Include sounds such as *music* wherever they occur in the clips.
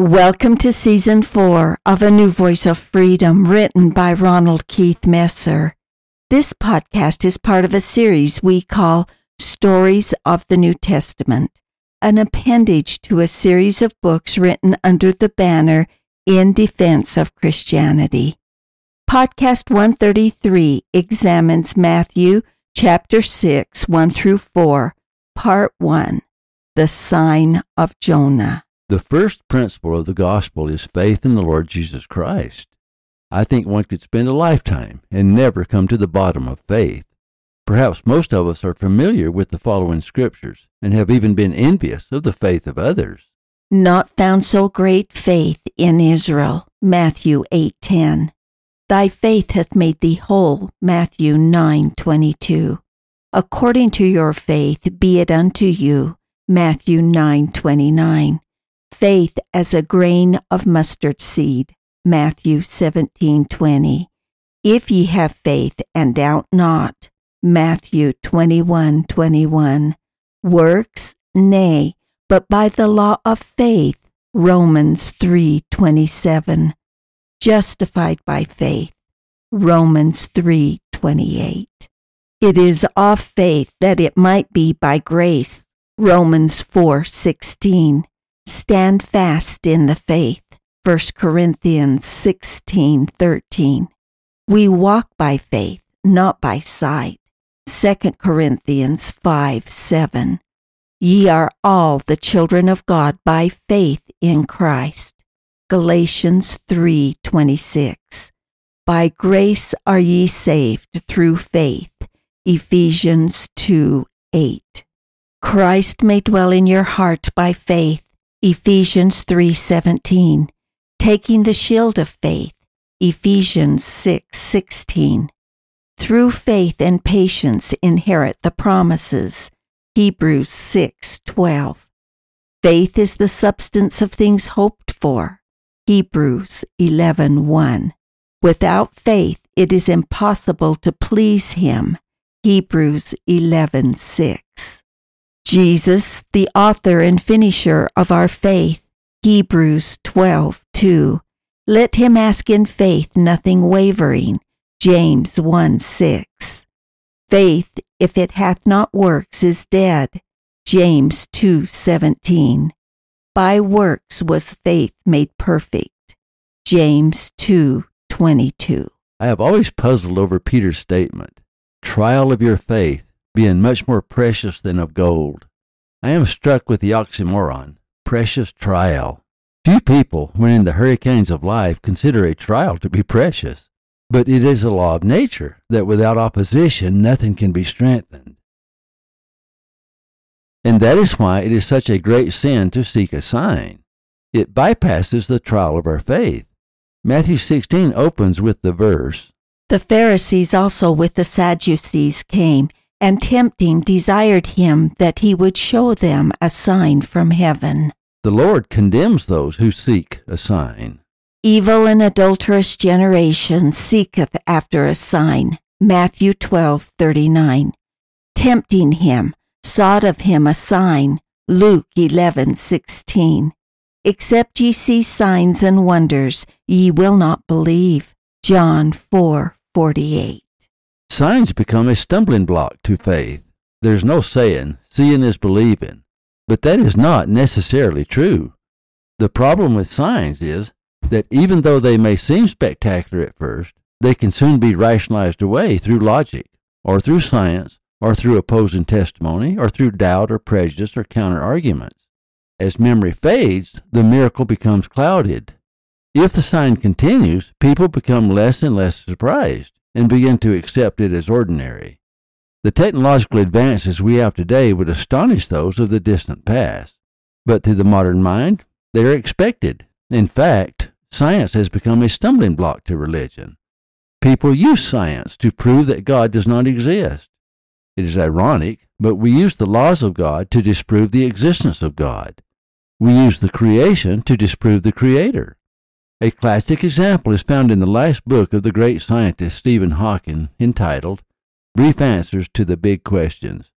Welcome to season four of A New Voice of Freedom, written by Ronald Keith Messer. This podcast is part of a series we call Stories of the New Testament, an appendage to a series of books written under the banner In Defense of Christianity. Podcast 133 examines Matthew chapter 6, 1 through 4, part 1, The Sign of Jonah. The first principle of the gospel is faith in the Lord Jesus Christ. I think one could spend a lifetime and never come to the bottom of faith. Perhaps most of us are familiar with the following scriptures and have even been envious of the faith of others. Not found so great faith in Israel. Matthew 8:10. Thy faith hath made thee whole. Matthew 9:22. According to your faith be it unto you. Matthew 9:29 faith as a grain of mustard seed. Matthew 17:20. If ye have faith and doubt not. Matthew 21:21. Works? Nay, but by the law of faith. Romans 3:27. Justified by faith. Romans 3:28. It is of faith that it might be by grace. Romans 4:16 stand fast in the faith. 1 Corinthians 16:13. We walk by faith, not by sight. 2 Corinthians 5 7. Ye are all the children of God by faith in Christ. Galatians 3:26. By grace are ye saved through faith. Ephesians 2 8. Christ may dwell in your heart by faith Ephesians 3:17, taking the shield of faith, Ephesians 6:16. Through faith and patience inherit the promises, Hebrews 6:12. Faith is the substance of things hoped for, Hebrews 11:1. Without faith it is impossible to please him, Hebrews 11:6. Jesus, the author and finisher of our faith. Hebrews 12, 2. Let him ask in faith, nothing wavering. James 1, 6. Faith, if it hath not works, is dead. James 2, 17. By works was faith made perfect. James 2, 22. I have always puzzled over Peter's statement, trial of your faith being much more precious than of gold. I am struck with the oxymoron, precious trial. Few people, when in the hurricanes of life, consider a trial to be precious. But it is a law of nature that without opposition nothing can be strengthened. And that is why it is such a great sin to seek a sign. It bypasses the trial of our faith. Matthew 16 opens with the verse The Pharisees also with the Sadducees came and tempting desired him that he would show them a sign from heaven. The Lord condemns those who seek a sign. Evil and adulterous generation seeketh after a sign. Matthew 12:39. Tempting him, sought of him a sign. Luke 11:16. Except ye see signs and wonders, ye will not believe. John 4:48. Signs become a stumbling block to faith. There's no saying, seeing is believing, but that is not necessarily true. The problem with signs is that even though they may seem spectacular at first, they can soon be rationalized away through logic, or through science, or through opposing testimony, or through doubt or prejudice or counter arguments. As memory fades, the miracle becomes clouded. If the sign continues, people become less and less surprised and begin to accept it as ordinary. The technological advances we have today would astonish those of the distant past, but to the modern mind, they are expected. In fact, science has become a stumbling block to religion. People use science to prove that God does not exist. It is ironic, but we use the laws of God to disprove the existence of God. We use the creation to disprove the Creator. A classic example is found in the last book of the great scientist Stephen Hawking, entitled Brief Answers to the Big Questions.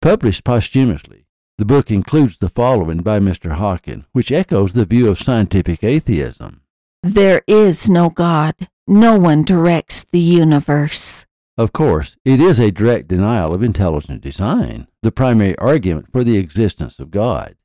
Published posthumously, the book includes the following by Mr. Hawking, which echoes the view of scientific atheism. There is no God. No one directs the universe. Of course, it is a direct denial of intelligent design, the primary argument for the existence of God.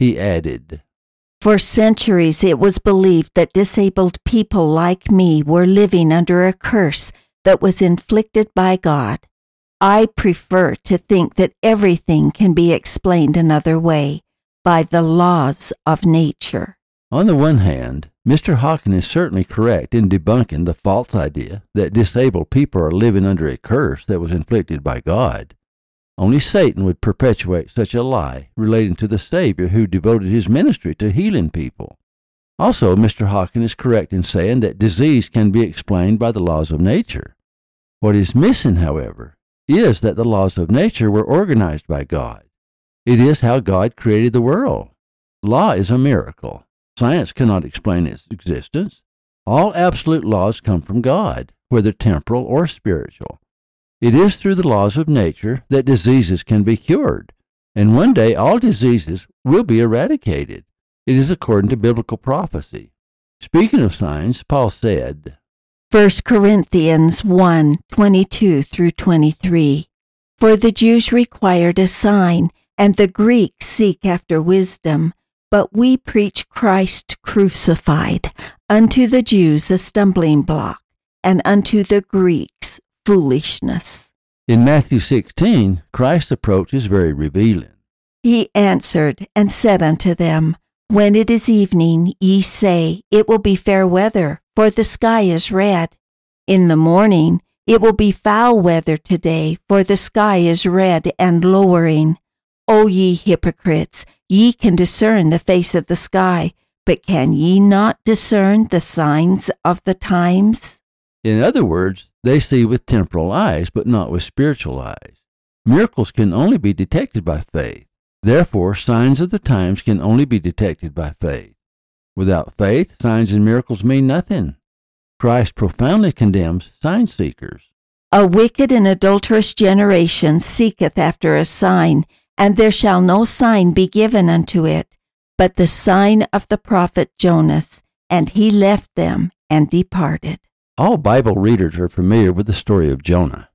He added, For centuries, it was believed that disabled people like me were living under a curse that was inflicted by God. I prefer to think that everything can be explained another way by the laws of nature. On the one hand, Mr. Hawking is certainly correct in debunking the false idea that disabled people are living under a curse that was inflicted by God. Only Satan would perpetuate such a lie relating to the Savior who devoted his ministry to healing people. Also, Mr. Hawking is correct in saying that disease can be explained by the laws of nature. What is missing, however, is that the laws of nature were organized by God. It is how God created the world. Law is a miracle. Science cannot explain its existence. All absolute laws come from God, whether temporal or spiritual. It is through the laws of nature that diseases can be cured, and one day all diseases will be eradicated. It is according to biblical prophecy. Speaking of signs, Paul said, 1 Corinthians 1 22 through 23. For the Jews required a sign, and the Greeks seek after wisdom. But we preach Christ crucified, unto the Jews a stumbling block, and unto the Greeks foolishness. In Matthew 16, Christ's approach is very revealing. He answered and said unto them, When it is evening, ye say, It will be fair weather, for the sky is red. In the morning, it will be foul weather today, for the sky is red and lowering. O ye hypocrites, ye can discern the face of the sky, but can ye not discern the signs of the times? In other words, they see with temporal eyes, but not with spiritual eyes. Miracles can only be detected by faith. Therefore, signs of the times can only be detected by faith. Without faith, signs and miracles mean nothing. Christ profoundly condemns sign seekers. A wicked and adulterous generation seeketh after a sign, and there shall no sign be given unto it, but the sign of the prophet Jonas. And he left them and departed. All Bible readers are familiar with the story of Jonah.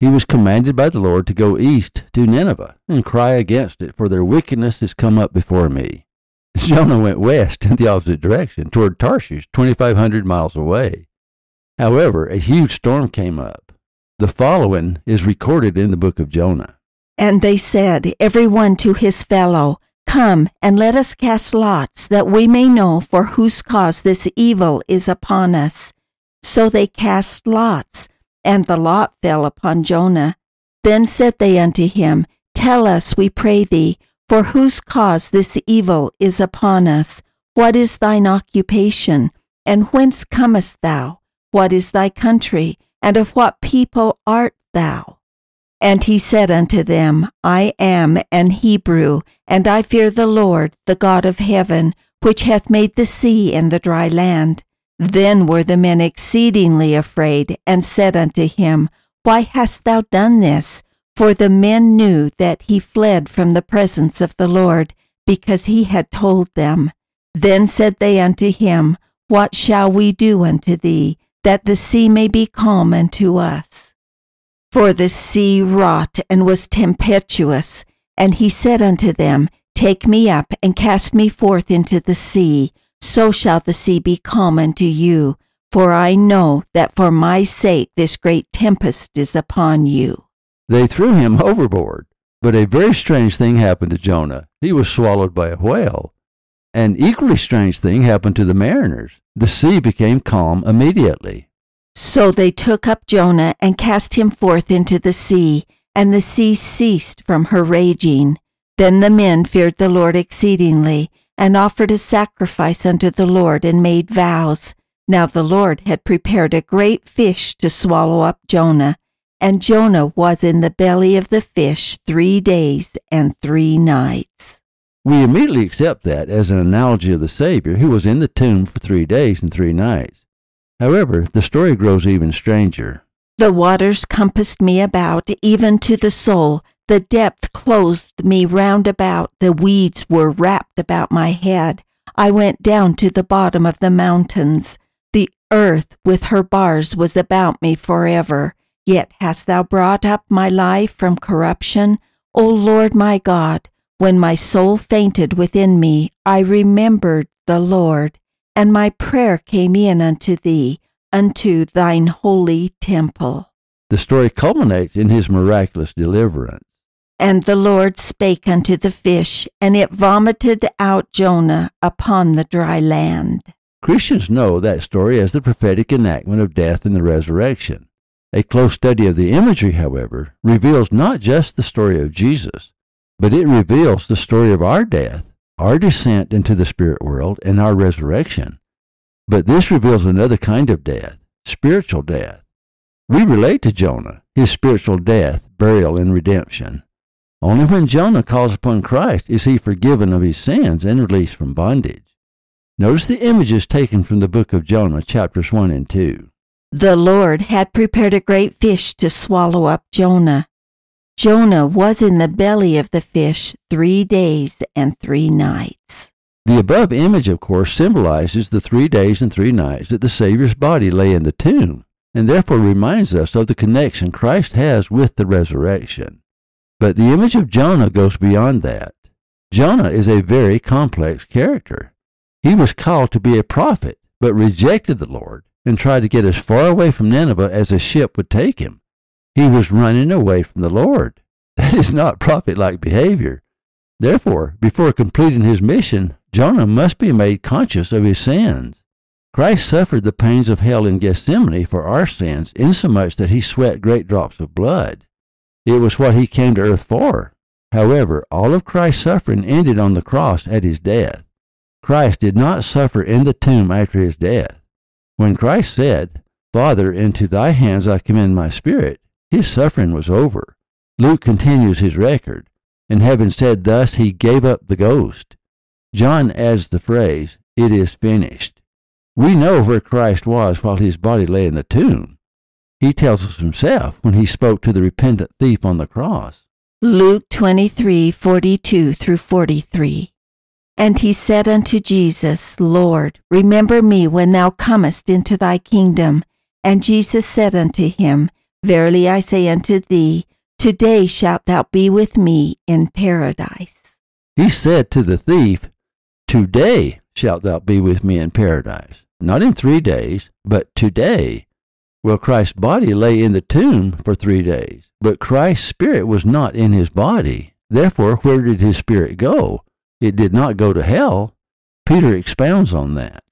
He was commanded by the Lord to go east to Nineveh and cry against it, for their wickedness has come up before me. *laughs* Jonah went west in the opposite direction, toward Tarshish, 2,500 miles away. However, a huge storm came up. The following is recorded in the book of Jonah. And they said, every one to his fellow, Come and let us cast lots, that we may know for whose cause this evil is upon us. So they cast lots, and the lot fell upon Jonah. Then said they unto him, Tell us, we pray thee, for whose cause this evil is upon us. What is thine occupation? And whence comest thou? What is thy country? And of what people art thou? And he said unto them, I am an Hebrew, and I fear the Lord, the God of heaven, which hath made the sea and the dry land. Then were the men exceedingly afraid, and said unto him, Why hast thou done this? For the men knew that he fled from the presence of the Lord, because he had told them. Then said they unto him, What shall we do unto thee, that the sea may be calm unto us? For the sea wrought and was tempestuous. And he said unto them, Take me up and cast me forth into the sea, so shall the sea be calm unto you. For I know that for my sake this great tempest is upon you. They threw him *laughs* overboard. But a very strange thing happened to Jonah. He was swallowed by a whale. An equally strange thing happened to the mariners. The sea became calm immediately. So they took up Jonah and cast him forth into the sea, and the sea ceased from her raging. Then the men feared the Lord exceedingly, and offered a sacrifice unto the Lord, and made vows. Now the Lord had prepared a great fish to swallow up Jonah, and Jonah was in the belly of the fish three days and three nights. We immediately accept that as an analogy of the Savior who was in the tomb for three days and three nights. However, the story grows even stranger. The waters compassed me about, even to the soul. The depth clothed me round about. The weeds were wrapped about my head. I went down to the bottom of the mountains. The earth with her bars was about me forever. Yet hast thou brought up my life from corruption. O Lord my God, when my soul fainted within me, I remembered the Lord, and my prayer came in unto thee, unto thine holy temple. The story culminates in his miraculous deliverance. And the Lord spake unto the fish, and it vomited out Jonah upon the dry land. Christians know that story as the prophetic enactment of death and the resurrection. A close study of the imagery, however, reveals not just the story of Jesus, but it reveals the story of our death, our descent into the spirit world, and our resurrection. But this reveals another kind of death, spiritual death. We relate to Jonah, his spiritual death, burial, and redemption. Only when Jonah calls upon Christ is he forgiven of his sins and released from bondage. Notice the images taken from the book of Jonah, chapters 1 and 2. The Lord had prepared a great fish to swallow up Jonah. Jonah was in the belly of the fish three days and three nights. The above image, of course, symbolizes the three days and three nights that the Savior's body lay in the tomb, and therefore reminds us of the connection Christ has with the resurrection. But the image of Jonah goes beyond that. Jonah is a very complex character. He was called to be a prophet, but rejected the Lord and tried to get as far away from Nineveh as a ship would take him. He was running away from the Lord. *laughs* That is not prophet like behavior. Therefore, before completing his mission, Jonah must be made conscious of his sins. Christ suffered the pains of hell in Gethsemane for our sins, insomuch that he sweat great drops of blood. It was what he came to earth for. However, all of Christ's suffering ended on the cross at his death. Christ did not suffer in the tomb after his death. When Christ said, Father, into thy hands I commend my spirit, his suffering was over. Luke continues his record, and having said thus, he gave up the ghost. John adds the phrase, It is finished. We know where Christ was while his body lay in the tomb. He tells us himself when he spoke to the repentant thief on the cross. Luke 23:42 through 43. And he said unto Jesus, Lord, remember me when thou comest into thy kingdom. And Jesus said unto him, Verily I say unto thee, today shalt thou be with me in paradise. He said to the thief, Today shalt thou be with me in paradise. Not in three days, but today. Well, Christ's body lay in the tomb for three days, but Christ's spirit was not in his body. Therefore, where did his spirit go? It did not go to hell. Peter expounds on that.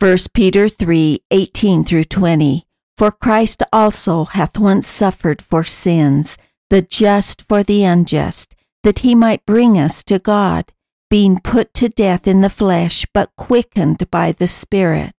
1 Peter 3 18 through 20. For Christ also hath once suffered for sins, the just for the unjust, that he might bring us to God, being put to death in the flesh, but quickened by the Spirit.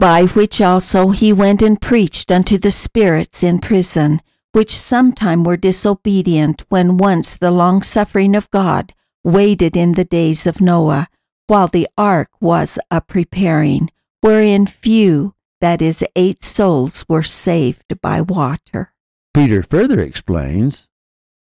By which also he went and preached unto the spirits in prison, which sometime were disobedient, when once the long suffering of God waited in the days of Noah, while the ark was a preparing, wherein few that is, eight souls were saved by water. Peter further explains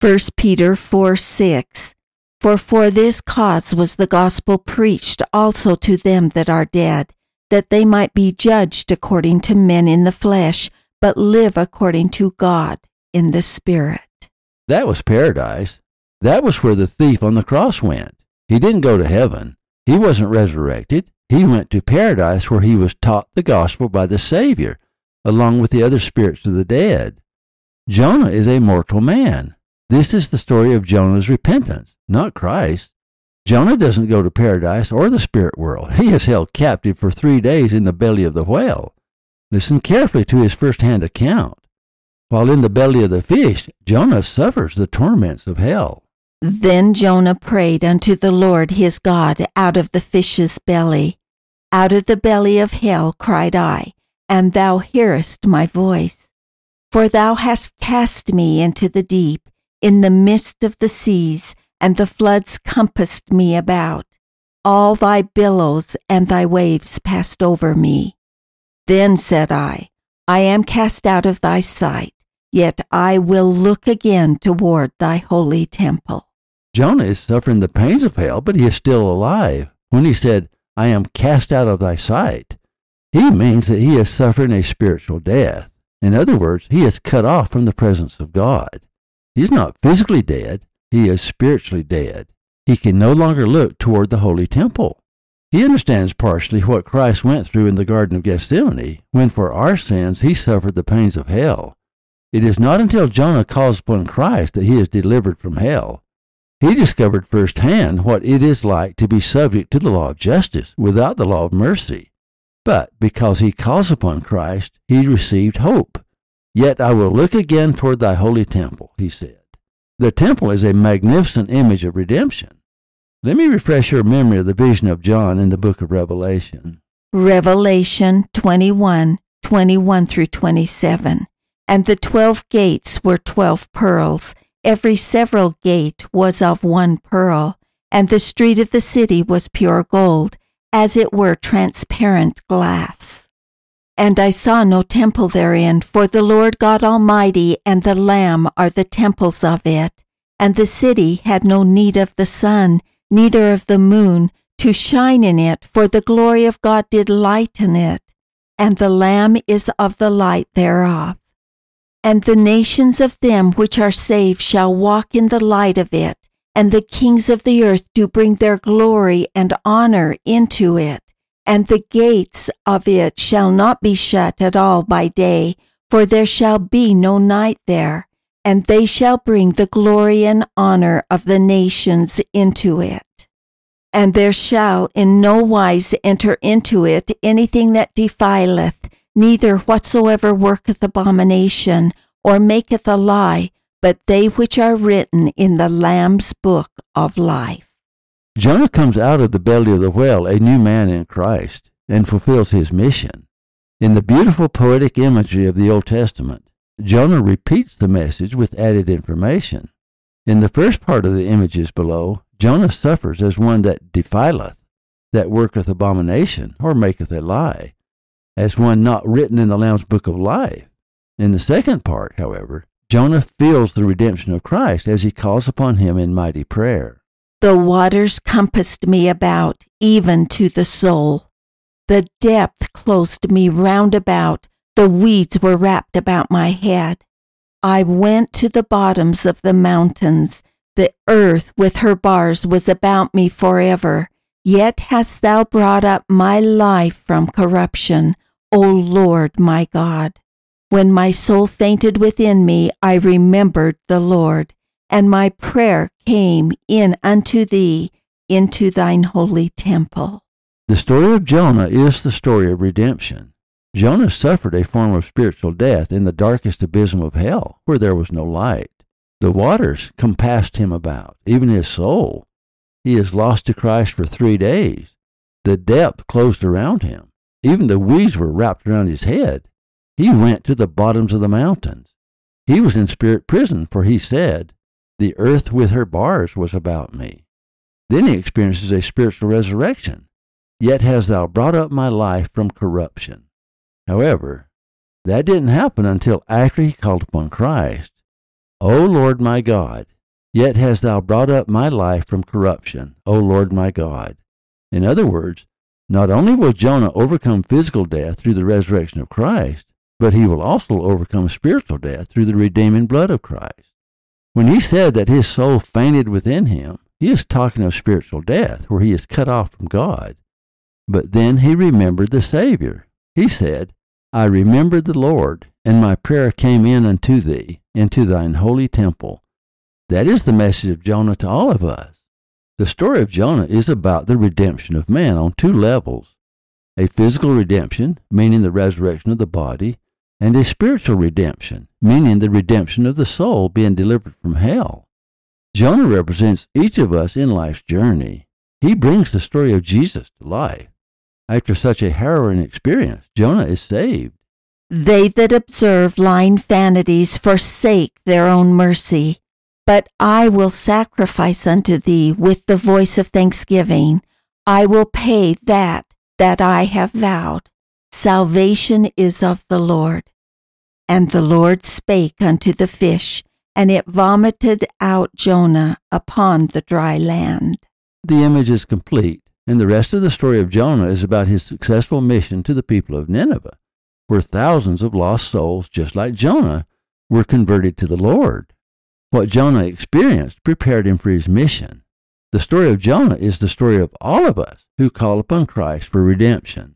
1 Peter 4 6 For for this cause was the gospel preached also to them that are dead, that they might be judged according to men in the flesh, but live according to God in the Spirit. That was paradise. That was where the thief on the cross went. He didn't go to heaven. He wasn't resurrected. He went to paradise where he was taught the gospel by the Savior, along with the other spirits of the dead. Jonah is a mortal man. This is the story of Jonah's repentance, not Christ. Jonah doesn't go to paradise or the spirit world. He is held captive for three days in the belly of the whale. Listen carefully to his first-hand account. While in the belly of the fish, Jonah suffers the torments of hell. Then Jonah prayed unto the Lord his God out of the fish's belly. Out of the belly of hell cried I, and thou hearest my voice. For thou hast cast me into the deep, in the midst of the seas, and the floods compassed me about. All thy billows and thy waves passed over me. Then said I, I am cast out of thy sight, yet I will look again toward thy holy temple. Jonah is suffering the pains of hell, but he is still alive. When he said, I am cast out of thy sight, he means that he is suffering a spiritual death. In other words, he is cut off from the presence of God. He's not physically dead, he is spiritually dead. He can no longer look toward the holy temple. He understands partially what Christ went through in the Garden of Gethsemane when for our sins he suffered the pains of hell. It is not until Jonah calls upon Christ that he is delivered from hell. He discovered firsthand what it is like to be subject to the law of justice without the law of mercy. But because he calls upon Christ, he received hope. Yet I will look again toward thy holy temple, he said. The temple is a magnificent image of redemption. Let me refresh your memory of the vision of John in the book of Revelation. Revelation 21 21 through 27. And the twelve gates were twelve pearls. Every several gate was of one pearl. And the street of the city was pure gold as it were transparent glass. And I saw no temple therein, for the Lord God Almighty and the Lamb are the temples of it. And the city had no need of the sun, neither of the moon, to shine in it, for the glory of God did lighten it, and the Lamb is of the light thereof. And the nations of them which are saved shall walk in the light of it, and the kings of the earth do bring their glory and honor into it. And the gates of it shall not be shut at all by day, for there shall be no night there. And they shall bring the glory and honor of the nations into it. And there shall in no wise enter into it anything that defileth, neither whatsoever worketh abomination, or maketh a lie, but they which are written in the Lamb's book of life. Jonah comes out of the belly of the whale a new man in Christ and fulfills his mission. In the beautiful poetic imagery of the Old Testament, Jonah repeats the message with added information. In the first part of the images below, Jonah suffers as one that defileth, that worketh abomination, or maketh a lie, as one not written in the Lamb's book of life. In the second part, however, Jonah feels the redemption of Christ as he calls upon him in mighty prayer. The waters compassed me about, even to the soul. The depth closed me round about, the weeds were wrapped about my head. I went to the bottoms of the mountains. The earth with her bars was about me forever. Yet hast thou brought up my life from corruption, O Lord my God. When my soul fainted within me, I remembered the Lord, and my prayer came in unto thee into thine holy temple. The story of Jonah is the story of redemption. Jonah suffered a form of spiritual death in the darkest abysm of hell, where there was no light. The waters compassed him about, even his soul. He is lost to Christ for three days. The depth closed around him. Even the weeds were wrapped around his head. He went to the bottoms of the mountains. He was in spirit prison, for he said, The earth with her bars was about me. Then he experiences a spiritual resurrection. Yet hast thou brought up my life from corruption. However, that didn't happen until after he called upon Christ. O Lord my God, yet hast thou brought up my life from corruption, O Lord my God. In other words, not only will Jonah overcome physical death through the resurrection of Christ, but he will also overcome spiritual death through the redeeming blood of Christ. When he said that his soul fainted within him, he is talking of spiritual death, where he is cut off from God. But then he remembered the Savior. He said, I remembered the Lord, and my prayer came in unto thee, into thine holy temple. That is the message of Jonah to all of us. The story of Jonah is about the redemption of man on two levels a physical redemption, meaning the resurrection of the body, and a spiritual redemption, meaning the redemption of the soul being delivered from hell. Jonah represents each of us in life's journey. He brings the story of Jesus to life. After such a harrowing experience, Jonah is saved. They that observe lying vanities forsake their own mercy. But I will sacrifice unto thee with the voice of thanksgiving. I will pay that that I have vowed. Salvation is of the Lord. And the Lord spake unto the fish, and it vomited out Jonah upon the dry land. The image is complete, and the rest of the story of Jonah is about his successful mission to the people of Nineveh, where thousands of lost souls, just like Jonah, were converted to the Lord. What Jonah experienced prepared him for his mission. The story of Jonah is the story of all of us who call upon Christ for redemption.